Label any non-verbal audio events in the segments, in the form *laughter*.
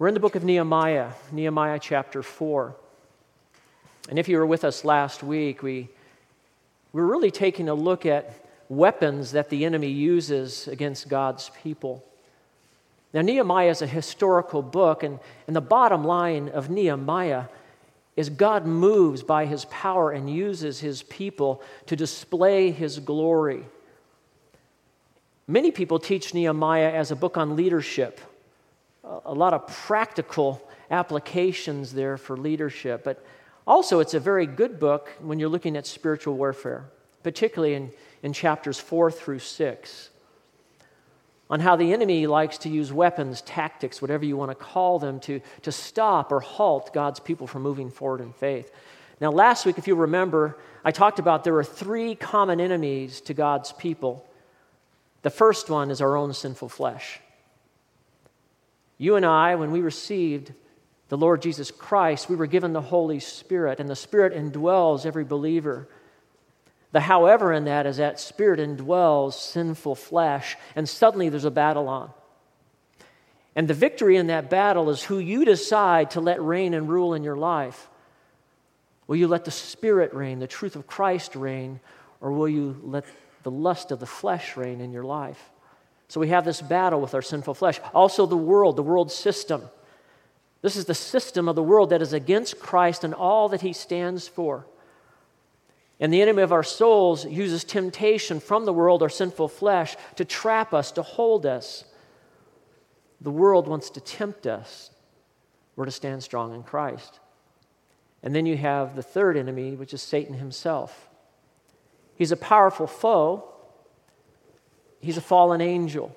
We're in the book of Nehemiah, Nehemiah chapter 4. And if you were with us last week, we, we were really taking a look at weapons that the enemy uses against God's people. Now, Nehemiah is a historical book, and, and the bottom line of Nehemiah is God moves by his power and uses his people to display his glory. Many people teach Nehemiah as a book on leadership, a lot of practical applications there for leadership. But also, it's a very good book when you're looking at spiritual warfare, particularly in, in chapters four through six, on how the enemy likes to use weapons, tactics, whatever you want to call them, to, to stop or halt God's people from moving forward in faith. Now, last week, if you remember, I talked about there are three common enemies to God's people the first one is our own sinful flesh. You and I, when we received the Lord Jesus Christ, we were given the Holy Spirit, and the Spirit indwells every believer. The however in that is that Spirit indwells sinful flesh, and suddenly there's a battle on. And the victory in that battle is who you decide to let reign and rule in your life. Will you let the Spirit reign, the truth of Christ reign, or will you let the lust of the flesh reign in your life. So we have this battle with our sinful flesh. Also, the world, the world system. This is the system of the world that is against Christ and all that he stands for. And the enemy of our souls uses temptation from the world, our sinful flesh, to trap us, to hold us. The world wants to tempt us. We're to stand strong in Christ. And then you have the third enemy, which is Satan himself. He's a powerful foe, he's a fallen angel.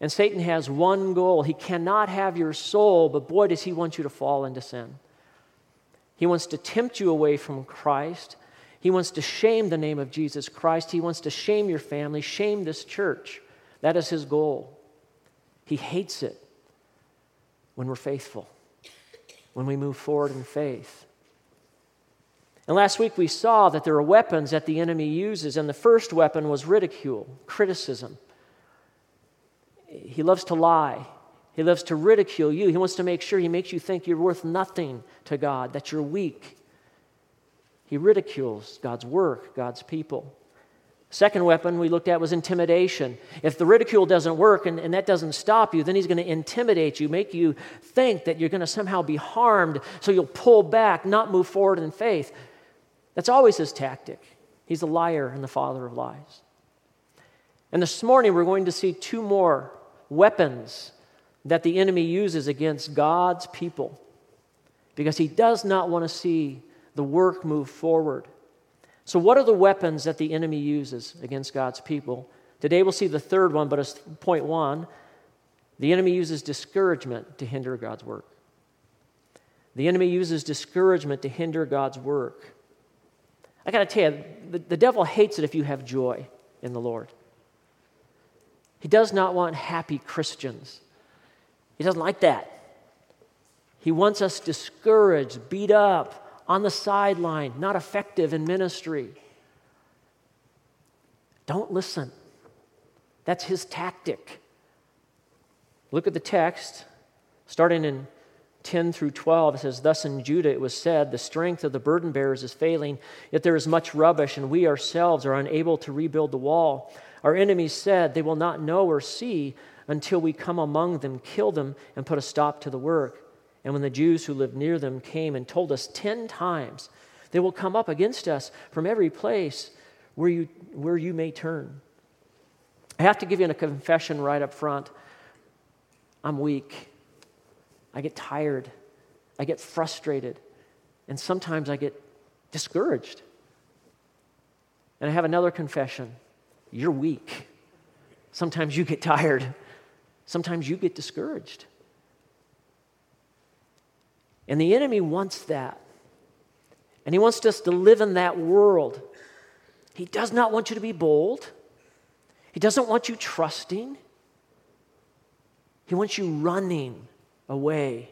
And Satan has one goal. He cannot have your soul, but boy, does he want you to fall into sin. He wants to tempt you away from Christ. He wants to shame the name of Jesus Christ. He wants to shame your family, shame this church. That is his goal. He hates it when we're faithful, when we move forward in faith. And last week we saw that there are weapons that the enemy uses, and the first weapon was ridicule, criticism. He loves to lie. He loves to ridicule you. He wants to make sure he makes you think you're worth nothing to God, that you're weak. He ridicules God's work, God's people. Second weapon we looked at was intimidation. If the ridicule doesn't work and, and that doesn't stop you, then he's going to intimidate you, make you think that you're going to somehow be harmed, so you'll pull back, not move forward in faith. That's always his tactic. He's a liar and the father of lies. And this morning, we're going to see two more weapons that the enemy uses against God's people because he does not want to see the work move forward. So, what are the weapons that the enemy uses against God's people? Today, we'll see the third one, but as point one, the enemy uses discouragement to hinder God's work. The enemy uses discouragement to hinder God's work. I got to tell you, the, the devil hates it if you have joy in the Lord. He does not want happy Christians. He doesn't like that. He wants us discouraged, beat up, on the sideline, not effective in ministry. Don't listen. That's his tactic. Look at the text, starting in 10 through 12, it says, Thus in Judah it was said, The strength of the burden bearers is failing, yet there is much rubbish, and we ourselves are unable to rebuild the wall. Our enemies said, They will not know or see until we come among them, kill them, and put a stop to the work. And when the Jews who lived near them came and told us ten times, They will come up against us from every place where you, where you may turn. I have to give you a confession right up front. I'm weak. I get tired, I get frustrated, and sometimes I get discouraged. And I have another confession you're weak. Sometimes you get tired, sometimes you get discouraged. And the enemy wants that. And he wants us to live in that world. He does not want you to be bold. He doesn't want you trusting. He wants you running away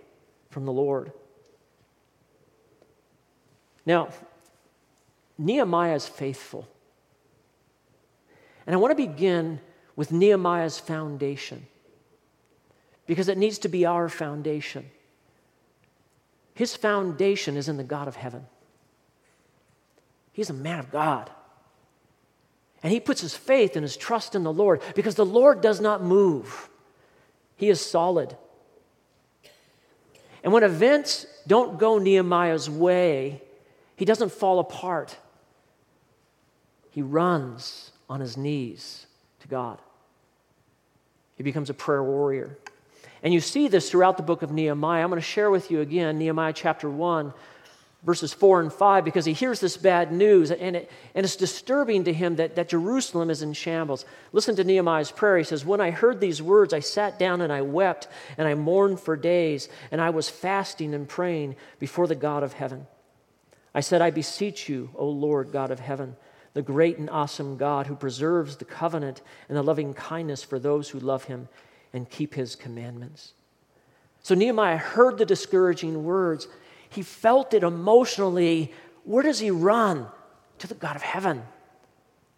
from the Lord. Now, Nehemiah is faithful. And I want to begin with Nehemiah's foundation. because it needs to be our foundation. His foundation is in the God of heaven. He's a man of God. And he puts his faith and his trust in the Lord because the Lord does not move, he is solid. And when events don't go Nehemiah's way, he doesn't fall apart. He runs on his knees to God. He becomes a prayer warrior. And you see this throughout the book of Nehemiah. I'm going to share with you again Nehemiah chapter 1, verses 4 and 5, because he hears this bad news, and, it, and it's disturbing to him that, that Jerusalem is in shambles. Listen to Nehemiah's prayer. He says, When I heard these words, I sat down and I wept, and I mourned for days, and I was fasting and praying before the God of heaven. I said, I beseech you, O Lord God of heaven, the great and awesome God who preserves the covenant and the loving kindness for those who love him and keep his commandments. So Nehemiah heard the discouraging words. He felt it emotionally. Where does he run? To the God of heaven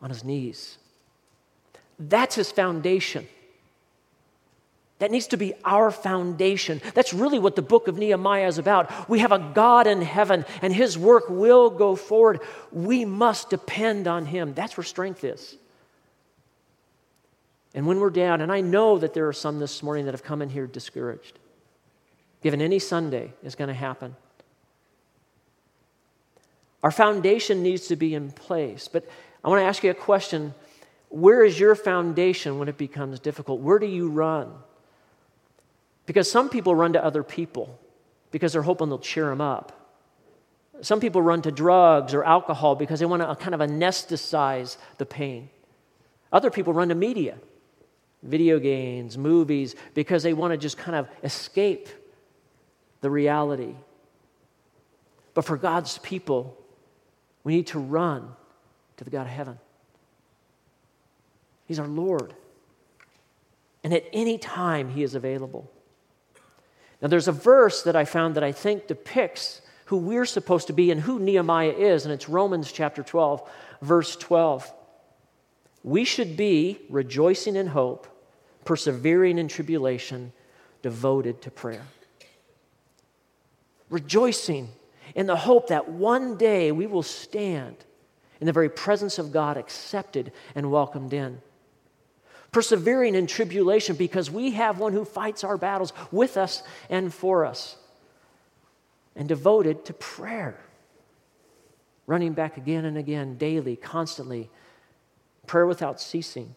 on his knees. That's his foundation. That needs to be our foundation. That's really what the book of Nehemiah is about. We have a God in heaven, and his work will go forward. We must depend on him. That's where strength is. And when we're down, and I know that there are some this morning that have come in here discouraged, given any Sunday is going to happen. Our foundation needs to be in place. But I want to ask you a question Where is your foundation when it becomes difficult? Where do you run? Because some people run to other people because they're hoping they'll cheer them up. Some people run to drugs or alcohol because they want to kind of anesthetize the pain. Other people run to media video games, movies, because they want to just kind of escape the reality. But for God's people, we need to run to the God of heaven. He's our Lord. And at any time, He is available. Now, there's a verse that I found that I think depicts who we're supposed to be and who Nehemiah is, and it's Romans chapter 12, verse 12. We should be rejoicing in hope, persevering in tribulation, devoted to prayer. Rejoicing in the hope that one day we will stand in the very presence of God, accepted and welcomed in. Persevering in tribulation because we have one who fights our battles with us and for us. And devoted to prayer. Running back again and again, daily, constantly. Prayer without ceasing.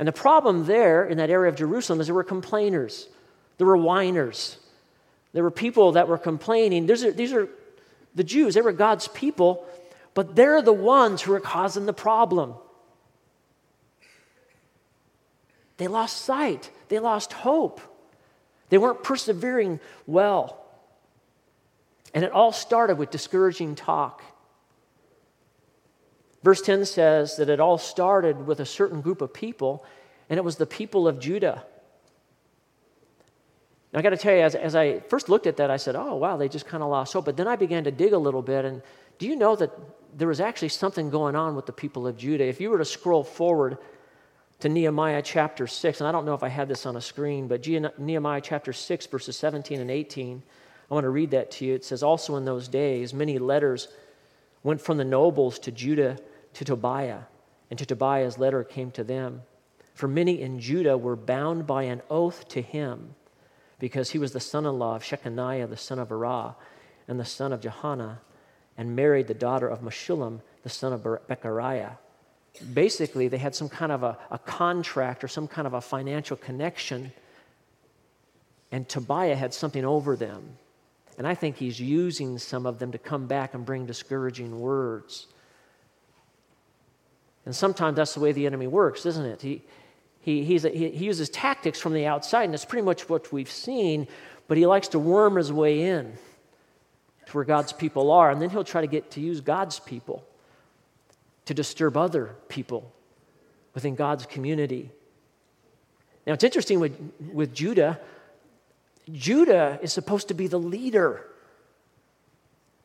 And the problem there in that area of Jerusalem is there were complainers, there were whiners, there were people that were complaining. These are, these are the Jews, they were God's people, but they're the ones who are causing the problem. They lost sight, they lost hope, they weren't persevering well. And it all started with discouraging talk. Verse 10 says that it all started with a certain group of people, and it was the people of Judah. Now, I got to tell you, as, as I first looked at that, I said, oh, wow, they just kind of lost hope. But then I began to dig a little bit, and do you know that there was actually something going on with the people of Judah? If you were to scroll forward to Nehemiah chapter 6, and I don't know if I had this on a screen, but Nehemiah chapter 6, verses 17 and 18, I want to read that to you. It says, Also in those days, many letters went from the nobles to Judah to Tobiah, and to Tobiah's letter came to them. For many in Judah were bound by an oath to him, because he was the son in law of Shechaniah, the son of Arah, and the son of Johanna, and married the daughter of Meshullam, the son of Berechiah. Basically, they had some kind of a, a contract or some kind of a financial connection, and Tobiah had something over them. And I think he's using some of them to come back and bring discouraging words. And sometimes that's the way the enemy works, isn't it? He, he, he, he uses tactics from the outside, and it's pretty much what we've seen, but he likes to worm his way in to where God's people are, and then he'll try to get to use God's people to disturb other people within God's community. Now, it's interesting with, with Judah. Judah is supposed to be the leader.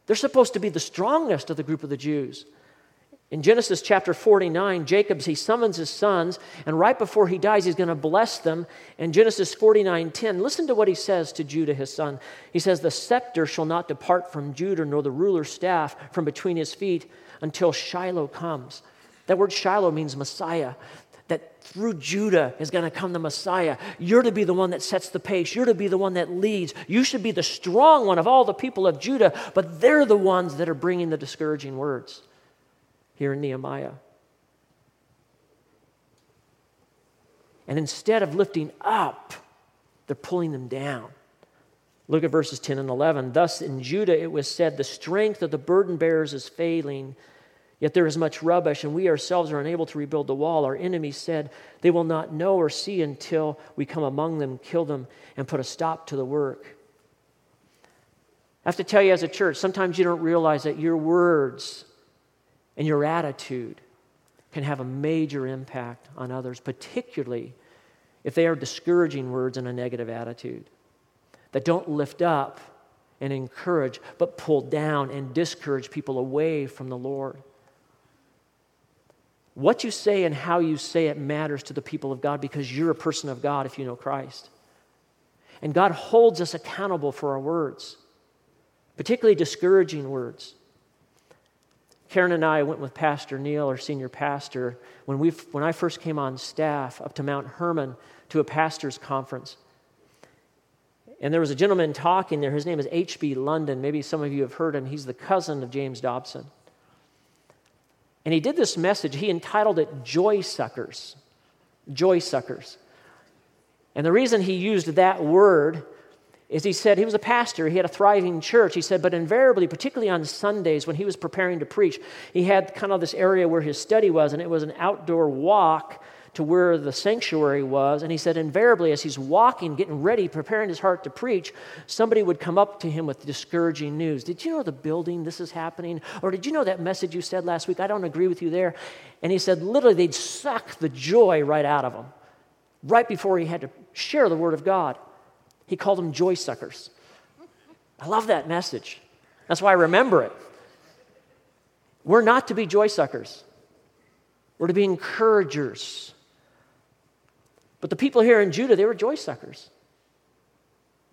They're supposed to be the strongest of the group of the Jews. In Genesis chapter 49, Jacob, he summons his sons, and right before he dies, he's going to bless them. In Genesis 49 10, listen to what he says to Judah, his son. He says, The scepter shall not depart from Judah, nor the ruler's staff from between his feet until Shiloh comes. That word Shiloh means Messiah. That through Judah is going to come the Messiah. You're to be the one that sets the pace. You're to be the one that leads. You should be the strong one of all the people of Judah, but they're the ones that are bringing the discouraging words here in Nehemiah. And instead of lifting up, they're pulling them down. Look at verses 10 and 11. Thus in Judah it was said, The strength of the burden bearers is failing, yet there is much rubbish, and we ourselves are unable to rebuild the wall. Our enemies said, They will not know or see until we come among them, kill them, and put a stop to the work. I have to tell you as a church, sometimes you don't realize that your words and your attitude can have a major impact on others, particularly if they are discouraging words and a negative attitude that don't lift up and encourage, but pull down and discourage people away from the Lord. What you say and how you say it matters to the people of God because you're a person of God if you know Christ. And God holds us accountable for our words, particularly discouraging words. Karen and I went with Pastor Neil, our senior pastor, when, we when I first came on staff up to Mount Hermon to a pastor's conference. And there was a gentleman talking there. His name is H.B. London. Maybe some of you have heard him. He's the cousin of James Dobson. And he did this message. He entitled it Joy Suckers. Joy Suckers. And the reason he used that word is he said he was a pastor, he had a thriving church. He said, but invariably, particularly on Sundays when he was preparing to preach, he had kind of this area where his study was, and it was an outdoor walk to where the sanctuary was. And he said, invariably, as he's walking, getting ready, preparing his heart to preach, somebody would come up to him with discouraging news. Did you know the building this is happening? Or did you know that message you said last week? I don't agree with you there. And he said, literally, they'd suck the joy right out of him right before he had to share the word of God. He called them joy suckers. I love that message. That's why I remember it. We're not to be joy suckers, we're to be encouragers. But the people here in Judah, they were joy suckers.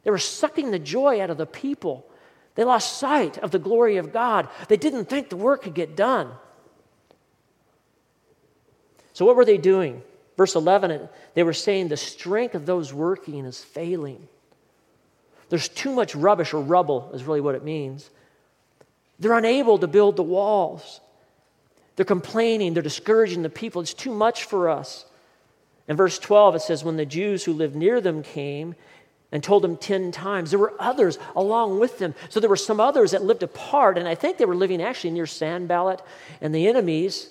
They were sucking the joy out of the people. They lost sight of the glory of God. They didn't think the work could get done. So, what were they doing? Verse 11, they were saying the strength of those working is failing. There's too much rubbish or rubble, is really what it means. They're unable to build the walls. They're complaining, they're discouraging the people. It's too much for us. In verse 12, it says, When the Jews who lived near them came and told them 10 times, there were others along with them. So there were some others that lived apart, and I think they were living actually near Sanballat and the enemies.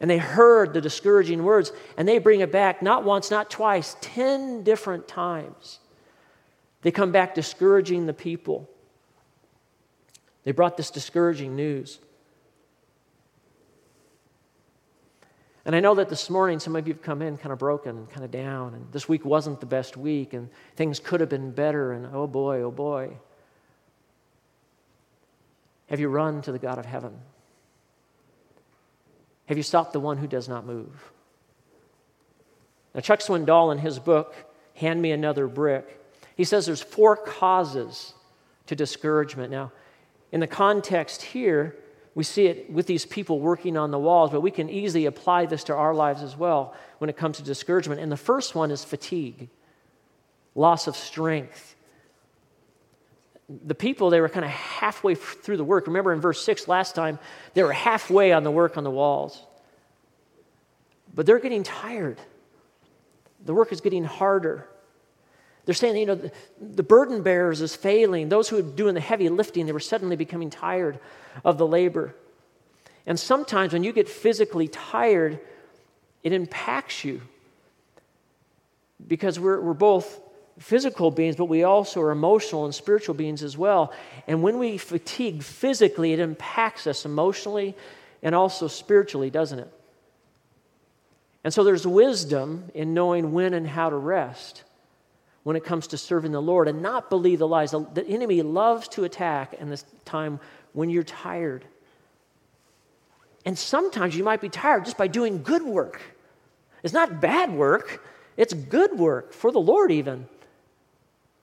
And they heard the discouraging words, and they bring it back not once, not twice, 10 different times. They come back discouraging the people. They brought this discouraging news. And I know that this morning some of you have come in kind of broken and kind of down, and this week wasn't the best week, and things could have been better, and oh boy, oh boy. Have you run to the God of heaven? Have you sought the one who does not move? Now, Chuck Swindoll, in his book, Hand Me Another Brick, he says there's four causes to discouragement. Now, in the context here, we see it with these people working on the walls, but we can easily apply this to our lives as well when it comes to discouragement. And the first one is fatigue, loss of strength. The people, they were kind of halfway through the work. Remember in verse 6 last time, they were halfway on the work on the walls. But they're getting tired. The work is getting harder. They're saying, you know, the, burden bearers is failing. Those who are doing the heavy lifting, they were suddenly becoming tired of the labor. And sometimes when you get physically tired, it impacts you because we're, we're both physical beings, but we also are emotional and spiritual beings as well. And when we fatigue physically, it impacts us emotionally and also spiritually, doesn't it? And so there's wisdom in knowing when and how to rest when it comes to serving the Lord and not believe the lies. The enemy loves to attack in this time when you're tired. And sometimes you might be tired just by doing good work. It's not bad work, it's good work for the Lord, even.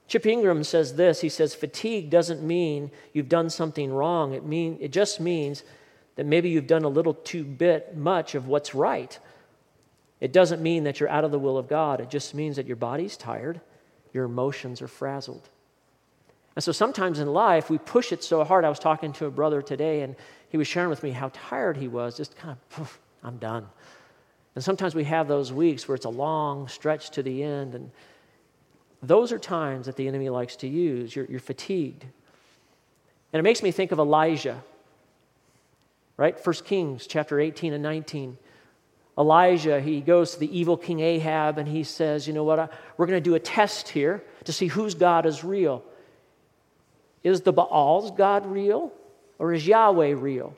Chip Ingram says this he says, Fatigue doesn't mean you've done something wrong. It, mean, it just means that maybe you've done a little too bit much of what's right. It doesn't mean that you're out of the will of God. It just means that your body's tired, your emotions are frazzled. And so sometimes in life, we push it so hard. I was talking to a brother today, and he was sharing with me how tired he was, just kind of, I'm done. And sometimes we have those weeks where it's a long stretch to the end, and those are times that the enemy likes to use. You're, you're fatigued. And it makes me think of Elijah, right? 1 Kings chapter 18 and 19. Elijah, he goes to the evil King Ahab and he says, You know what? We're going to do a test here to see whose God is real. Is the Baal's God real or is Yahweh real?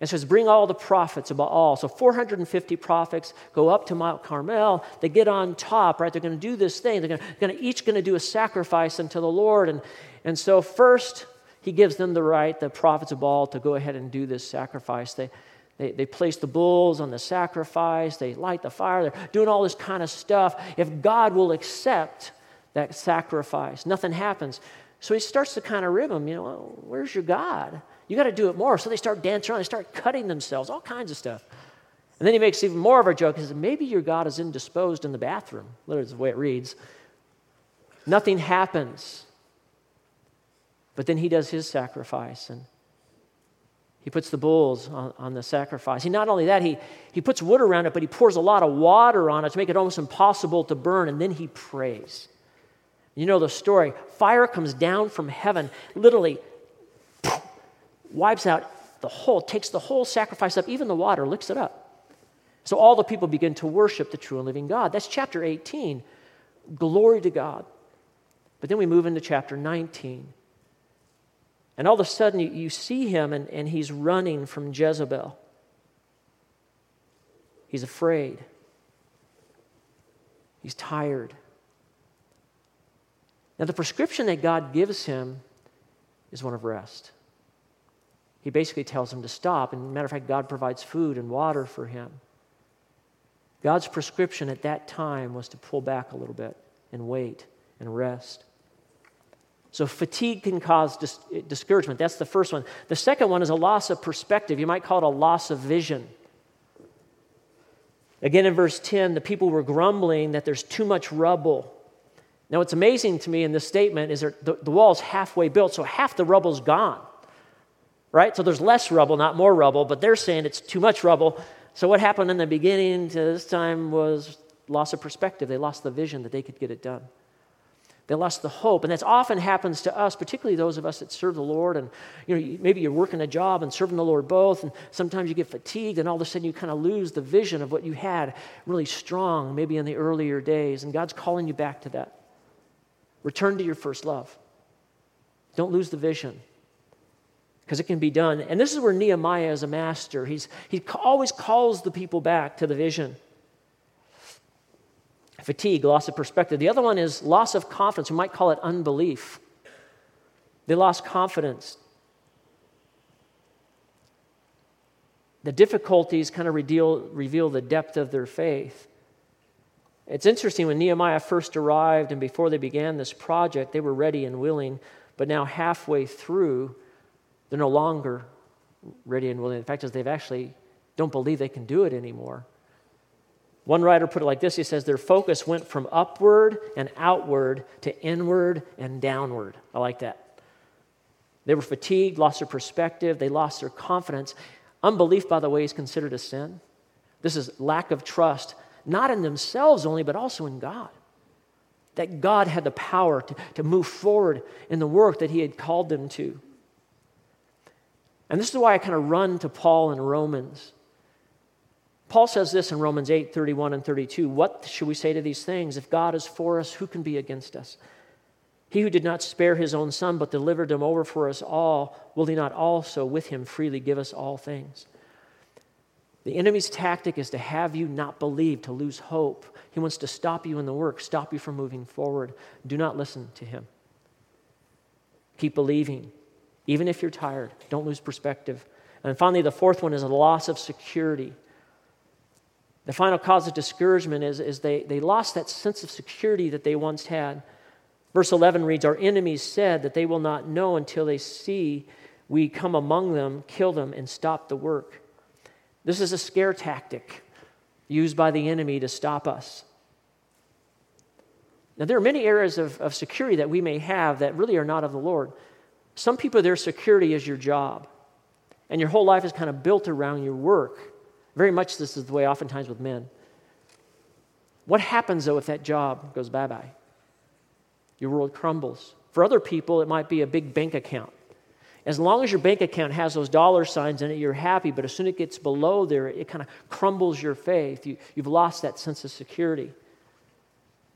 And says, Bring all the prophets of Baal. So 450 prophets go up to Mount Carmel. They get on top, right? They're going to do this thing. They're going to, each going to do a sacrifice unto the Lord. And, and so, first, he gives them the right, the prophets of Baal, to go ahead and do this sacrifice. They, they, they place the bulls on the sacrifice, they light the fire, they're doing all this kind of stuff. If God will accept that sacrifice, nothing happens. So he starts to kind of rib them, you know, well, where's your God? You got to do it more. So they start dancing around, they start cutting themselves, all kinds of stuff. And then he makes even more of a joke. He says, maybe your God is indisposed in the bathroom. Literally, the way it reads. Nothing happens. But then he does his sacrifice and he puts the bulls on, on, the sacrifice. He not only that, he, he puts wood around it, but he pours a lot of water on it to make it almost impossible to burn, and then he prays. You know the story. Fire comes down from heaven, literally *sniffs* wipes out the whole, takes the whole sacrifice up, even the water, licks it up. So all the people begin to worship the true and living God. That's chapter 18. Glory to God. But then we move into chapter 19. And all of a sudden, you, you see him and, and he's running from Jezebel. He's afraid. He's tired. Now, the prescription that God gives him is one of rest. He basically tells him to stop. And matter of fact, God provides food and water for him. God's prescription at that time was to pull back a little bit and wait and rest. So, fatigue can cause dis- discouragement. That's the first one. The second one is a loss of perspective. You might call it a loss of vision. Again, in verse 10, the people were grumbling that there's too much rubble. Now, what's amazing to me in this statement is that the, the wall's halfway built, so half the rubble's gone. Right? So there's less rubble, not more rubble, but they're saying it's too much rubble. So, what happened in the beginning to this time was loss of perspective. They lost the vision that they could get it done. They lost the hope. And that often happens to us, particularly those of us that serve the Lord. And you know, maybe you're working a job and serving the Lord both, and sometimes you get fatigued, and all of a sudden you kind of lose the vision of what you had really strong, maybe in the earlier days. And God's calling you back to that. Return to your first love. Don't lose the vision because it can be done. And this is where Nehemiah is a master. He's, he always calls the people back to the vision fatigue, loss of perspective. The other one is loss of confidence. We might call it unbelief. They lost confidence. The difficulties kind of reveal, reveal the depth of their faith. It's interesting when Nehemiah first arrived and before they began this project, they were ready and willing, but now halfway through, they're no longer ready and willing. In fact, is, they've actually don't believe they can do it anymore. One writer put it like this he says, Their focus went from upward and outward to inward and downward. I like that. They were fatigued, lost their perspective, they lost their confidence. Unbelief, by the way, is considered a sin. This is lack of trust, not in themselves only, but also in God. That God had the power to, to move forward in the work that He had called them to. And this is why I kind of run to Paul in Romans. Paul says this in Romans 8 31 and 32. What should we say to these things? If God is for us, who can be against us? He who did not spare his own son, but delivered him over for us all, will he not also with him freely give us all things? The enemy's tactic is to have you not believe, to lose hope. He wants to stop you in the work, stop you from moving forward. Do not listen to him. Keep believing, even if you're tired. Don't lose perspective. And finally, the fourth one is a loss of security. The final cause of discouragement is, is they, they lost that sense of security that they once had. Verse 11 reads Our enemies said that they will not know until they see we come among them, kill them, and stop the work. This is a scare tactic used by the enemy to stop us. Now, there are many areas of, of security that we may have that really are not of the Lord. Some people, their security is your job, and your whole life is kind of built around your work. Very much this is the way oftentimes with men. What happens, though, if that job goes bye bye? Your world crumbles. For other people, it might be a big bank account. As long as your bank account has those dollar signs in it, you're happy, but as soon as it gets below there, it kind of crumbles your faith. You, you've lost that sense of security.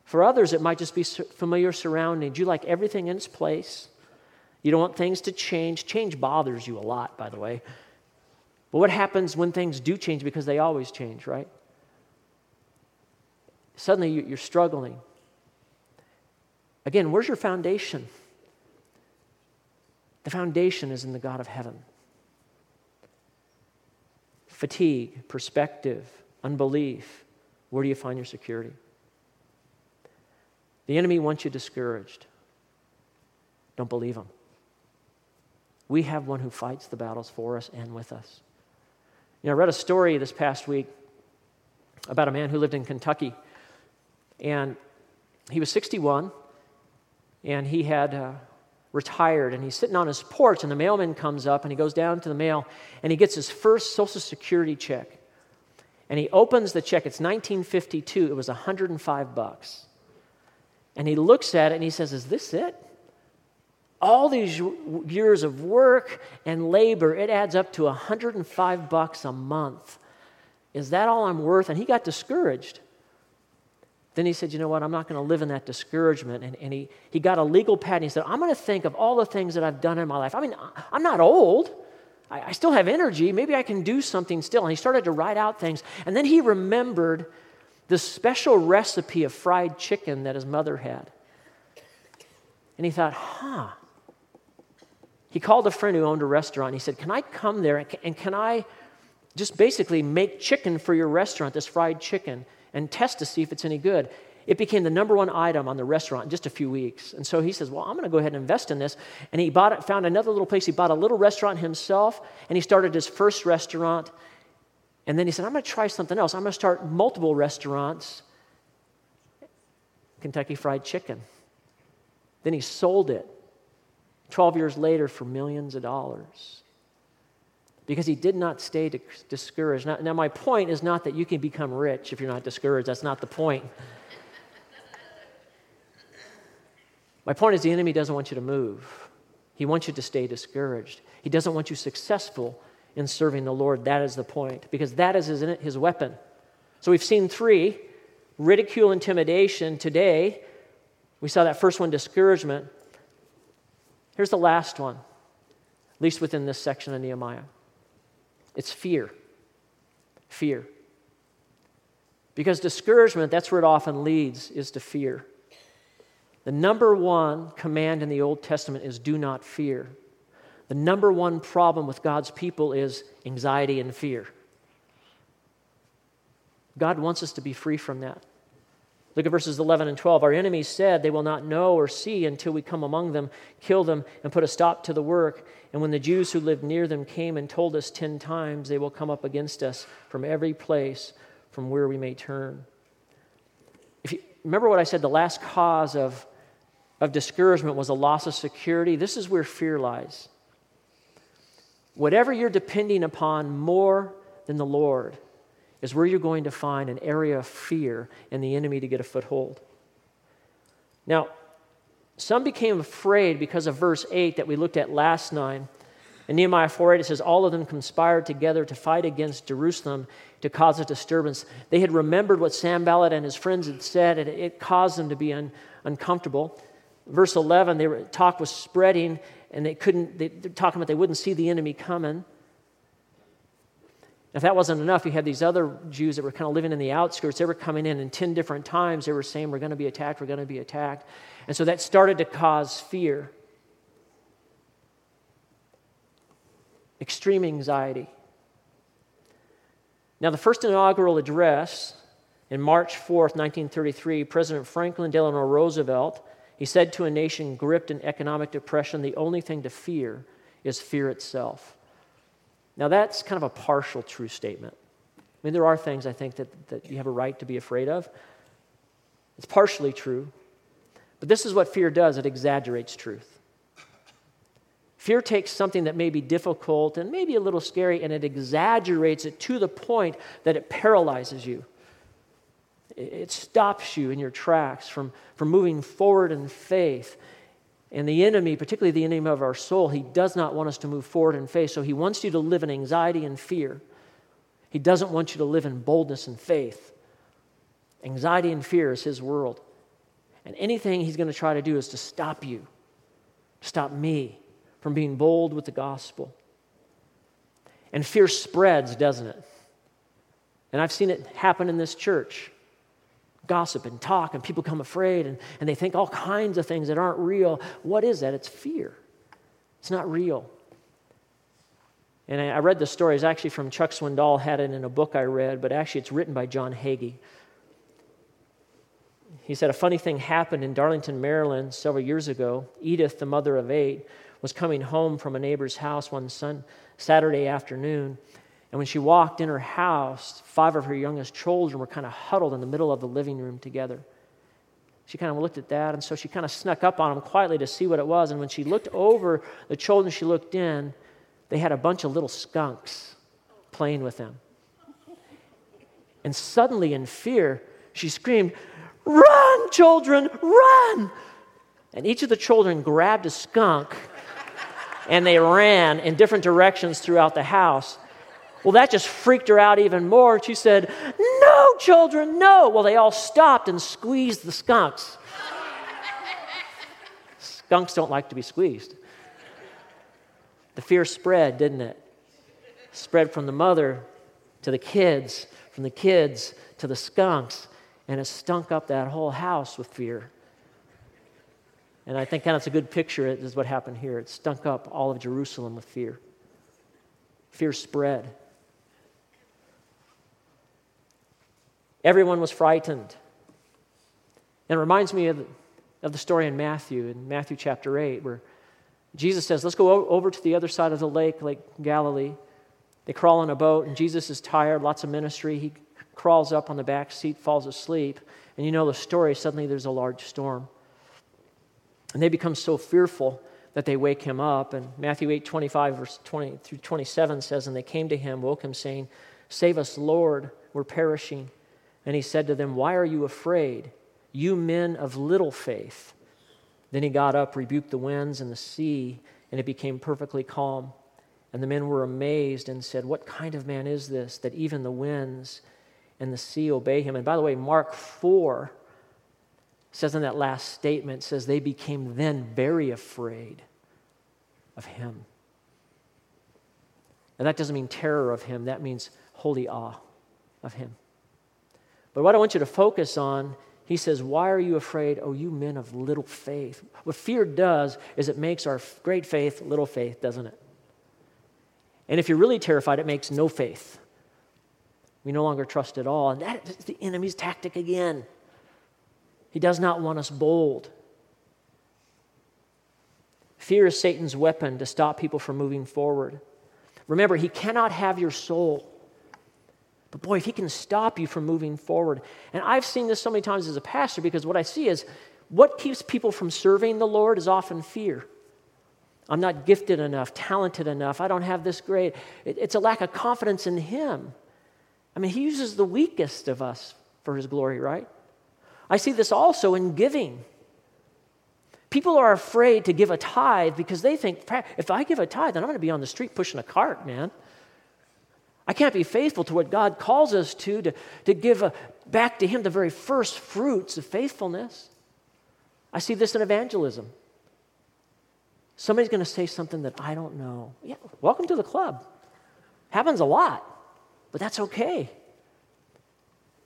For others, it might just be familiar surroundings. You like everything in its place. You don't want things to change. Change bothers you a lot, by the way. But what happens when things do change because they always change, right? Suddenly you're struggling. Again, where's your foundation? The foundation is in the God of heaven. Fatigue, perspective, unbelief. Where do you find your security? The enemy wants you discouraged. Don't believe him. We have one who fights the battles for us and with us. You know, I read a story this past week about a man who lived in Kentucky. And he was 61, and he had uh, retired, and he's sitting on his porch, and the mailman comes up, and he goes down to the mail, and he gets his first Social Security check. And he opens the check. It's 1952. It was 105 bucks. And he looks at it and he says, Is this it? All these years of work and labor, it adds up to 105 bucks a month. Is that all I'm worth? And he got discouraged. Then he said, You know what? I'm not going to live in that discouragement. And, and he, he got a legal pad and he said, I'm going to think of all the things that I've done in my life. I mean, I'm not old. I, I still have energy. Maybe I can do something still. And he started to write out things. And then he remembered the special recipe of fried chicken that his mother had. And he thought, huh. He called a friend who owned a restaurant. He said, Can I come there and can I just basically make chicken for your restaurant, this fried chicken, and test to see if it's any good? It became the number one item on the restaurant in just a few weeks. And so he says, Well, I'm going to go ahead and invest in this. And he bought it, found another little place. He bought a little restaurant himself, and he started his first restaurant. And then he said, I'm going to try something else. I'm going to start multiple restaurants. Kentucky Fried Chicken. Then he sold it 12 years later for millions of dollars because he did not stay discouraged. Now, now, my point is not that you can become rich if you're not discouraged. That's not the point. *laughs* my point is the enemy doesn't want you to move, he wants you to stay discouraged. He doesn't want you successful in serving the Lord. That is the point, because that is his, his weapon. So we've seen three ridicule, intimidation. Today, we saw that first one, discouragement. Here's the last one, at least within this section of Nehemiah it's fear. Fear. Because discouragement, that's where it often leads, is to fear. The number one command in the Old Testament is do not fear. The number one problem with God's people is anxiety and fear. God wants us to be free from that. Look at verses 11 and 12. Our enemies said, They will not know or see until we come among them, kill them, and put a stop to the work. And when the Jews who lived near them came and told us ten times, they will come up against us from every place from where we may turn. If you remember what I said, the last cause of, of discouragement was a loss of security. This is where fear lies. Whatever you're depending upon more than the Lord is where you're going to find an area of fear and the enemy to get a foothold. Now, some became afraid because of verse 8 that we looked at last night. In Nehemiah 4 8, it says, All of them conspired together to fight against Jerusalem to cause a disturbance. They had remembered what Sanballat and his friends had said, and it caused them to be un- uncomfortable. Verse 11, they were, talk was spreading, and they couldn't, they, they're talking about they wouldn't see the enemy coming. If that wasn't enough, you had these other Jews that were kind of living in the outskirts. They were coming in, in 10 different times they were saying, We're going to be attacked, we're going to be attacked. And so that started to cause fear. extreme anxiety. Now, the first inaugural address in March 4th, 1933, President Franklin Delano Roosevelt, he said to a nation gripped in economic depression, the only thing to fear is fear itself. Now, that's kind of a partial true statement. I mean, there are things I think that, that you have a right to be afraid of. It's partially true. But this is what fear does it exaggerates truth. Fear takes something that may be difficult and maybe a little scary and it exaggerates it to the point that it paralyzes you. It stops you in your tracks from, from moving forward in faith. And the enemy, particularly the enemy of our soul, he does not want us to move forward in faith. So he wants you to live in anxiety and fear. He doesn't want you to live in boldness and faith. Anxiety and fear is his world. And anything he's going to try to do is to stop you, stop me from being bold with the gospel. And fear spreads, doesn't it? And I've seen it happen in this church. Gossip and talk, and people come afraid and, and they think all kinds of things that aren't real. What is that? It's fear. It's not real. And I, I read the story. It's actually from Chuck Swindoll, had it in a book I read, but actually it's written by John Hagee. He said a funny thing happened in Darlington, Maryland several years ago. Edith, the mother of eight, was coming home from a neighbor's house one sun, Saturday afternoon. And when she walked in her house, five of her youngest children were kind of huddled in the middle of the living room together. She kind of looked at that, and so she kind of snuck up on them quietly to see what it was. And when she looked over the children, she looked in, they had a bunch of little skunks playing with them. And suddenly, in fear, she screamed, Run, children, run! And each of the children grabbed a skunk and they ran in different directions throughout the house. Well, that just freaked her out even more. She said, No, children, no. Well, they all stopped and squeezed the skunks. skunks don't like to be squeezed. The fear spread, didn't it? Spread from the mother to the kids, from the kids to the skunks, and it stunk up that whole house with fear. And I think kind of it's a good picture. Is what happened here. It stunk up all of Jerusalem with fear. Fear spread. Everyone was frightened. And it reminds me of the, of the story in Matthew, in Matthew chapter 8, where Jesus says, Let's go over to the other side of the lake, Lake Galilee. They crawl in a boat, and Jesus is tired, lots of ministry. He crawls up on the back seat, falls asleep. And you know the story. Suddenly there's a large storm. And they become so fearful that they wake him up. And Matthew 8 25, verse 20 through 27 says, And they came to him, woke him, saying, Save us, Lord, we're perishing. And he said to them, Why are you afraid, you men of little faith? Then he got up, rebuked the winds and the sea, and it became perfectly calm. And the men were amazed and said, What kind of man is this that even the winds and the sea obey him? And by the way, Mark 4 says in that last statement, says they became then very afraid of him. And that doesn't mean terror of him, that means holy awe of him. But what I want you to focus on, he says, Why are you afraid, oh, you men of little faith? What fear does is it makes our great faith little faith, doesn't it? And if you're really terrified, it makes no faith. We no longer trust at all. And that is the enemy's tactic again. He does not want us bold. Fear is Satan's weapon to stop people from moving forward. Remember, he cannot have your soul. But boy, if he can stop you from moving forward. And I've seen this so many times as a pastor because what I see is what keeps people from serving the Lord is often fear. I'm not gifted enough, talented enough, I don't have this great. It's a lack of confidence in him. I mean, he uses the weakest of us for his glory, right? I see this also in giving. People are afraid to give a tithe because they think, if I give a tithe, then I'm going to be on the street pushing a cart, man. I can't be faithful to what God calls us to, to, to give a, back to Him the very first fruits of faithfulness. I see this in evangelism. Somebody's going to say something that I don't know. Yeah, welcome to the club. Happens a lot, but that's okay.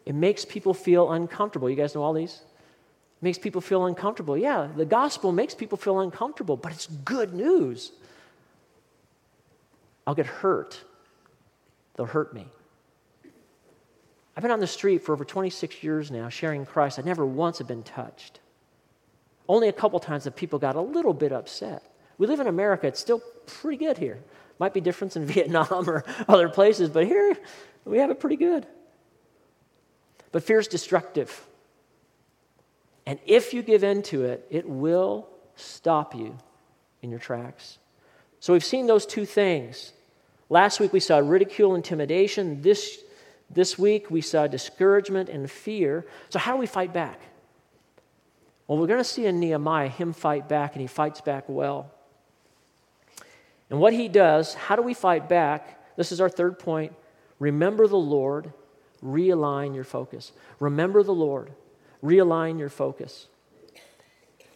It makes people feel uncomfortable. You guys know all these? It makes people feel uncomfortable. Yeah, the gospel makes people feel uncomfortable, but it's good news. I'll get hurt. They'll hurt me. I've been on the street for over 26 years now sharing Christ. I never once have been touched. Only a couple times have people got a little bit upset. We live in America, it's still pretty good here. Might be different in *laughs* Vietnam or other places, but here we have it pretty good. But fear is destructive. And if you give in to it, it will stop you in your tracks. So we've seen those two things. Last week we saw ridicule, intimidation. This, this week we saw discouragement and fear. So, how do we fight back? Well, we're going to see in Nehemiah him fight back, and he fights back well. And what he does, how do we fight back? This is our third point. Remember the Lord, realign your focus. Remember the Lord, realign your focus.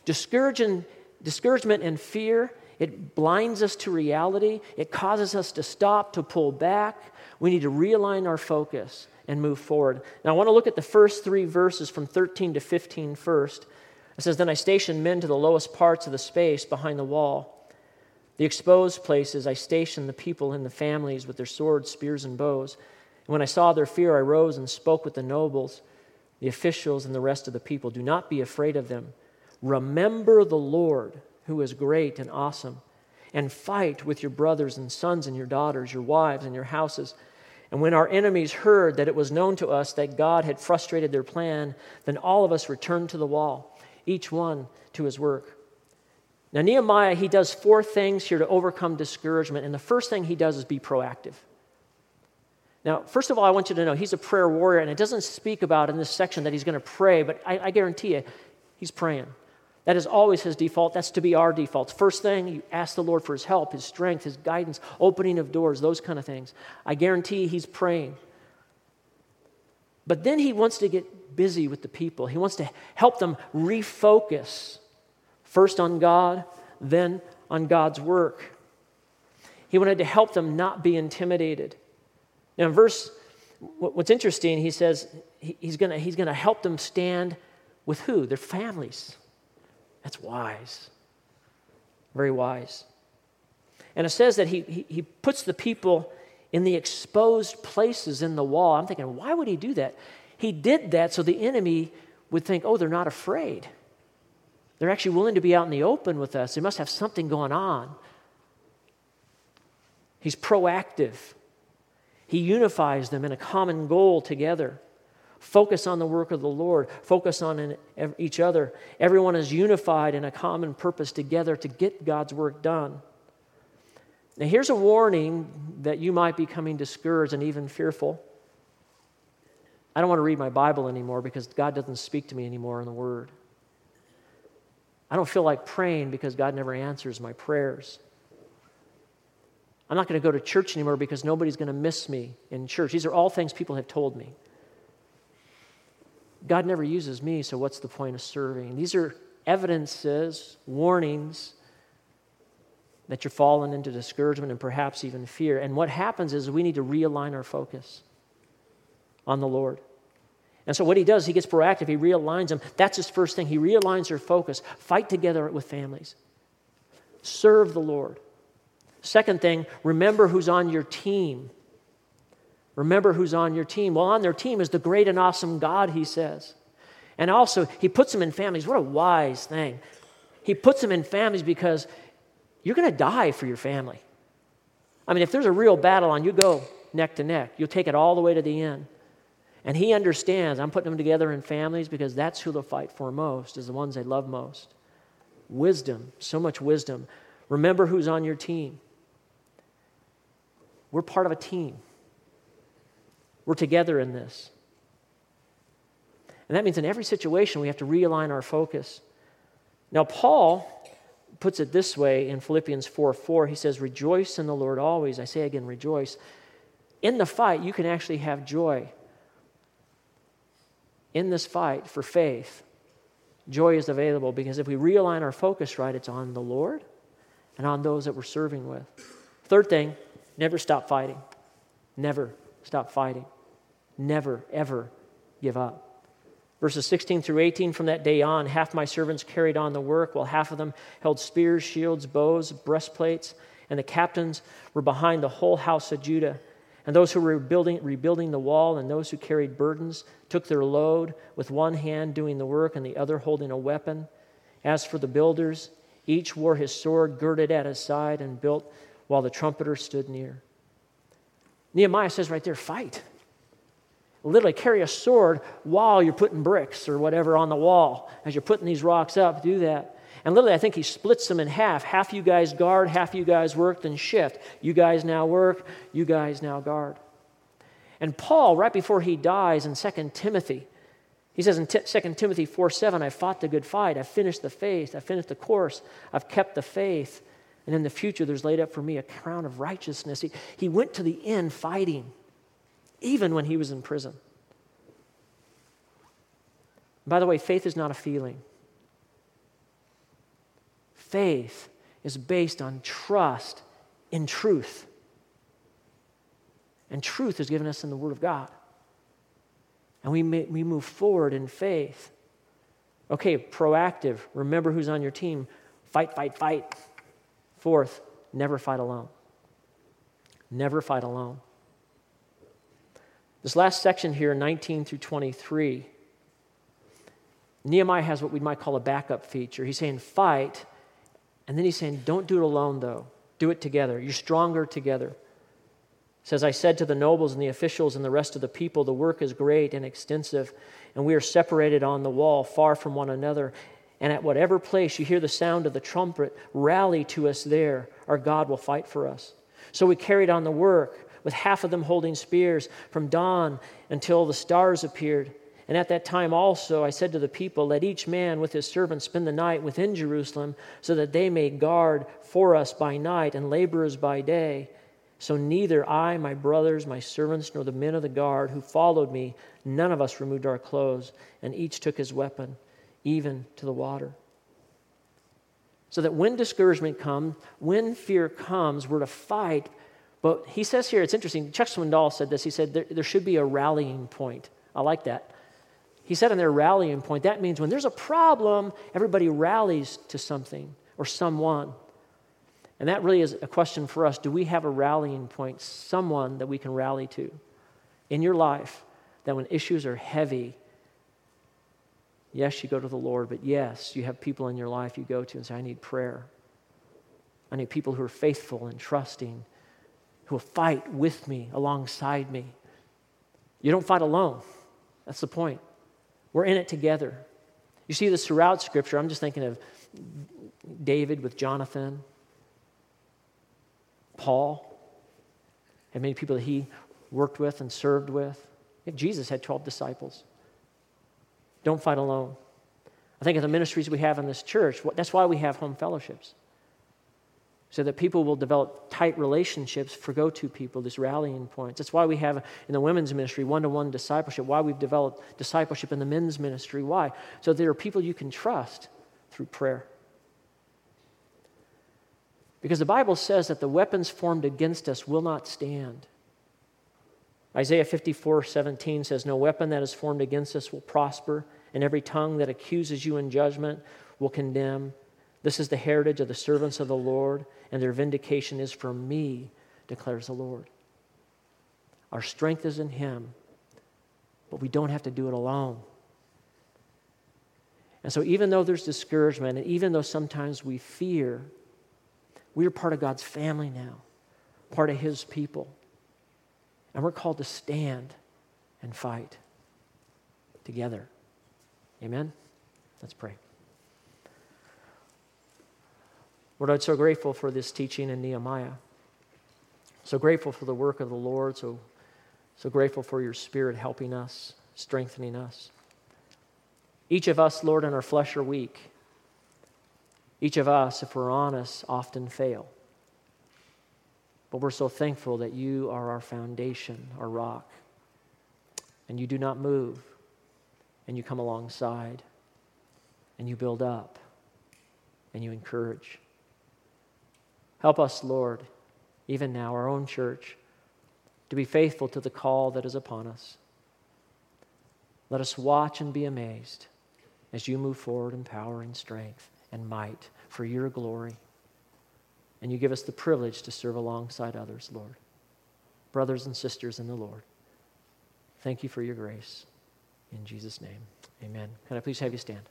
Discouragement, discouragement and fear, it blinds us to reality. It causes us to stop, to pull back. We need to realign our focus and move forward. Now, I want to look at the first three verses from 13 to 15 first. It says, Then I stationed men to the lowest parts of the space behind the wall. The exposed places, I stationed the people and the families with their swords, spears, and bows. And when I saw their fear, I rose and spoke with the nobles, the officials, and the rest of the people. Do not be afraid of them. Remember the Lord, who is great and awesome, and fight with your brothers and sons and your daughters, your wives, and your houses. And when our enemies heard that it was known to us that God had frustrated their plan, then all of us returned to the wall, each one to his work. Now, Nehemiah, he does four things here to overcome discouragement. And the first thing he does is be proactive. Now, first of all, I want you to know he's a prayer warrior, and it doesn't speak about in this section that he's going to pray, but I, I guarantee you, he's praying. That is always his default. That's to be our default. First thing, you ask the Lord for his help, his strength, his guidance, opening of doors, those kind of things. I guarantee he's praying. But then he wants to get busy with the people. He wants to help them refocus first on God, then on God's work. He wanted to help them not be intimidated. Now, in verse, what's interesting, he says he's going he's to help them stand with who? Their families. That's wise. Very wise. And it says that he, he, he puts the people in the exposed places in the wall. I'm thinking, why would he do that? He did that so the enemy would think, oh, they're not afraid. They're actually willing to be out in the open with us. They must have something going on. He's proactive. He unifies them in a common goal together. Focus on the work of the Lord, focus on each other. Everyone is unified in a common purpose together to get God's work done. Now, here's a warning that you might be coming discouraged and even fearful. I don't want to read my Bible anymore because God doesn't speak to me anymore in the Word. I don't feel like praying because God never answers my prayers. I'm not going to go to church anymore because nobody's going to miss me in church. These are all things people have told me. God never uses me, so what's the point of serving? These are evidences, warnings that you're falling into discouragement and perhaps even fear. And what happens is we need to realign our focus on the Lord. And so what he does, he gets proactive, he realigns them. That's his first thing. He realigns their focus. Fight together with families. Serve the Lord. Second thing, remember who's on your team. Remember who's on your team. Well, on their team is the great and awesome God, he says. And also, he puts them in families. What a wise thing. He puts them in families because you're going to die for your family. I mean, if there's a real battle on, you go neck to neck. You'll take it all the way to the end. And he understands I'm putting them together in families because that's who they'll fight for most, is the ones they love most. Wisdom, so much wisdom. Remember who's on your team. We're part of a team. We're together in this. And that means in every situation we have to realign our focus. Now, Paul puts it this way in Philippians 4 4. He says, Rejoice in the Lord always. I say again, rejoice. In the fight, you can actually have joy in this fight for faith, joy is available because if we realign our focus right, it's on the Lord and on those that we're serving with. Third thing, never stop fighting. Never stop fighting. Never, ever give up. Verses 16 through 18 from that day on, half my servants carried on the work, while half of them held spears, shields, bows, breastplates, and the captains were behind the whole house of Judah. And those who were rebuilding, rebuilding the wall and those who carried burdens took their load with one hand doing the work and the other holding a weapon. As for the builders, each wore his sword girded at his side and built while the trumpeter stood near. Nehemiah says right there, fight. Literally carry a sword while you're putting bricks or whatever on the wall. As you're putting these rocks up, do that. And literally, I think he splits them in half. Half you guys guard, half you guys work, then shift. You guys now work, you guys now guard. And Paul, right before he dies in 2 Timothy, he says in 2 Timothy 4 7, I fought the good fight, I finished the faith, I finished the course, I've kept the faith. And in the future, there's laid up for me a crown of righteousness. He, he went to the end fighting, even when he was in prison. By the way, faith is not a feeling. Faith is based on trust in truth. And truth is given us in the Word of God. And we, may, we move forward in faith. Okay, proactive. Remember who's on your team. Fight, fight, fight. Fourth, never fight alone. Never fight alone. This last section here, 19 through 23, Nehemiah has what we might call a backup feature. He's saying, fight, and then he's saying, don't do it alone, though. Do it together. You're stronger together. He says, I said to the nobles and the officials and the rest of the people, the work is great and extensive, and we are separated on the wall, far from one another. And at whatever place you hear the sound of the trumpet, rally to us there. Our God will fight for us. So we carried on the work, with half of them holding spears from dawn until the stars appeared. And at that time also I said to the people, Let each man with his servant spend the night within Jerusalem, so that they may guard for us by night and laborers by day. So neither I, my brothers, my servants, nor the men of the guard who followed me, none of us removed our clothes, and each took his weapon even to the water. So that when discouragement comes, when fear comes, we're to fight. But he says here, it's interesting. Chuck Swindoll said this. He said there, there should be a rallying point. I like that. He said in their rallying point, that means when there's a problem, everybody rallies to something or someone. And that really is a question for us. Do we have a rallying point, someone that we can rally to in your life that when issues are heavy, Yes, you go to the Lord, but yes, you have people in your life you go to and say, I need prayer. I need people who are faithful and trusting, who will fight with me, alongside me. You don't fight alone. That's the point. We're in it together. You see this throughout Scripture. I'm just thinking of David with Jonathan, Paul, and many people that he worked with and served with. Jesus had 12 disciples. Don't fight alone. I think of the ministries we have in this church, that's why we have home fellowships. So that people will develop tight relationships for go to people, these rallying points. That's why we have in the women's ministry one to one discipleship, why we've developed discipleship in the men's ministry. Why? So there are people you can trust through prayer. Because the Bible says that the weapons formed against us will not stand. Isaiah 54 17 says, No weapon that is formed against us will prosper, and every tongue that accuses you in judgment will condemn. This is the heritage of the servants of the Lord, and their vindication is from me, declares the Lord. Our strength is in Him, but we don't have to do it alone. And so, even though there's discouragement, and even though sometimes we fear, we are part of God's family now, part of His people. And we're called to stand and fight together. Amen? Let's pray. Lord, I'm so grateful for this teaching in Nehemiah. So grateful for the work of the Lord. So, so grateful for your spirit helping us, strengthening us. Each of us, Lord, in our flesh are weak. Each of us, if we're honest, often fail. But we're so thankful that you are our foundation, our rock. And you do not move, and you come alongside, and you build up, and you encourage. Help us, Lord, even now, our own church, to be faithful to the call that is upon us. Let us watch and be amazed as you move forward in power and strength and might for your glory. And you give us the privilege to serve alongside others, Lord. Brothers and sisters in the Lord, thank you for your grace. In Jesus' name, amen. Can I please have you stand?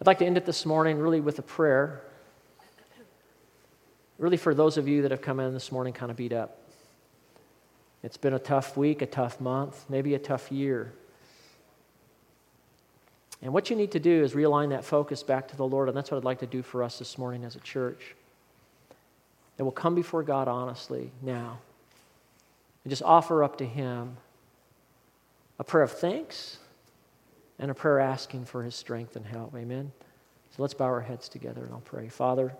I'd like to end it this morning really with a prayer. Really, for those of you that have come in this morning kind of beat up. It's been a tough week, a tough month, maybe a tough year. And what you need to do is realign that focus back to the Lord, and that's what I'd like to do for us this morning as a church. That we'll come before God honestly now and just offer up to Him a prayer of thanks and a prayer asking for His strength and help. Amen? So let's bow our heads together and I'll pray. Father,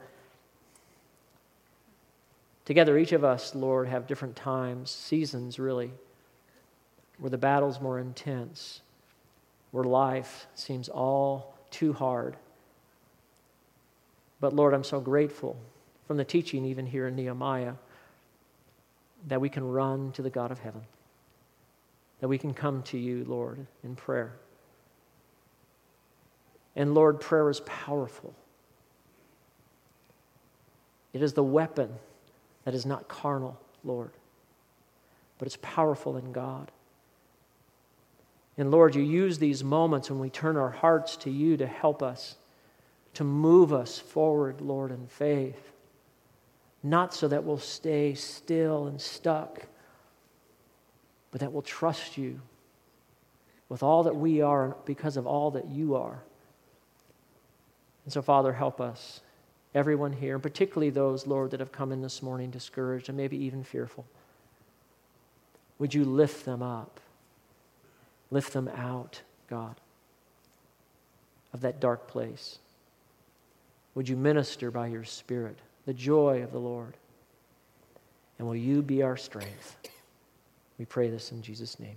together, each of us, Lord, have different times, seasons really, where the battle's more intense where life seems all too hard. But Lord, I'm so grateful from the teaching, even here in Nehemiah, that we can run to the God of heaven, that we can come to you, Lord, in prayer. And Lord, prayer is powerful. It is the weapon that is not carnal, Lord, but it's powerful in God. And Lord, you use these moments when we turn our hearts to you to help us, to move us forward, Lord, in faith. Not so that we'll stay still and stuck, but that we'll trust you with all that we are because of all that you are. And so, Father, help us, everyone here, and particularly those, Lord, that have come in this morning discouraged and maybe even fearful. Would you lift them up? Lift them out, God, of that dark place. Would you minister by your Spirit the joy of the Lord? And will you be our strength? We pray this in Jesus' name.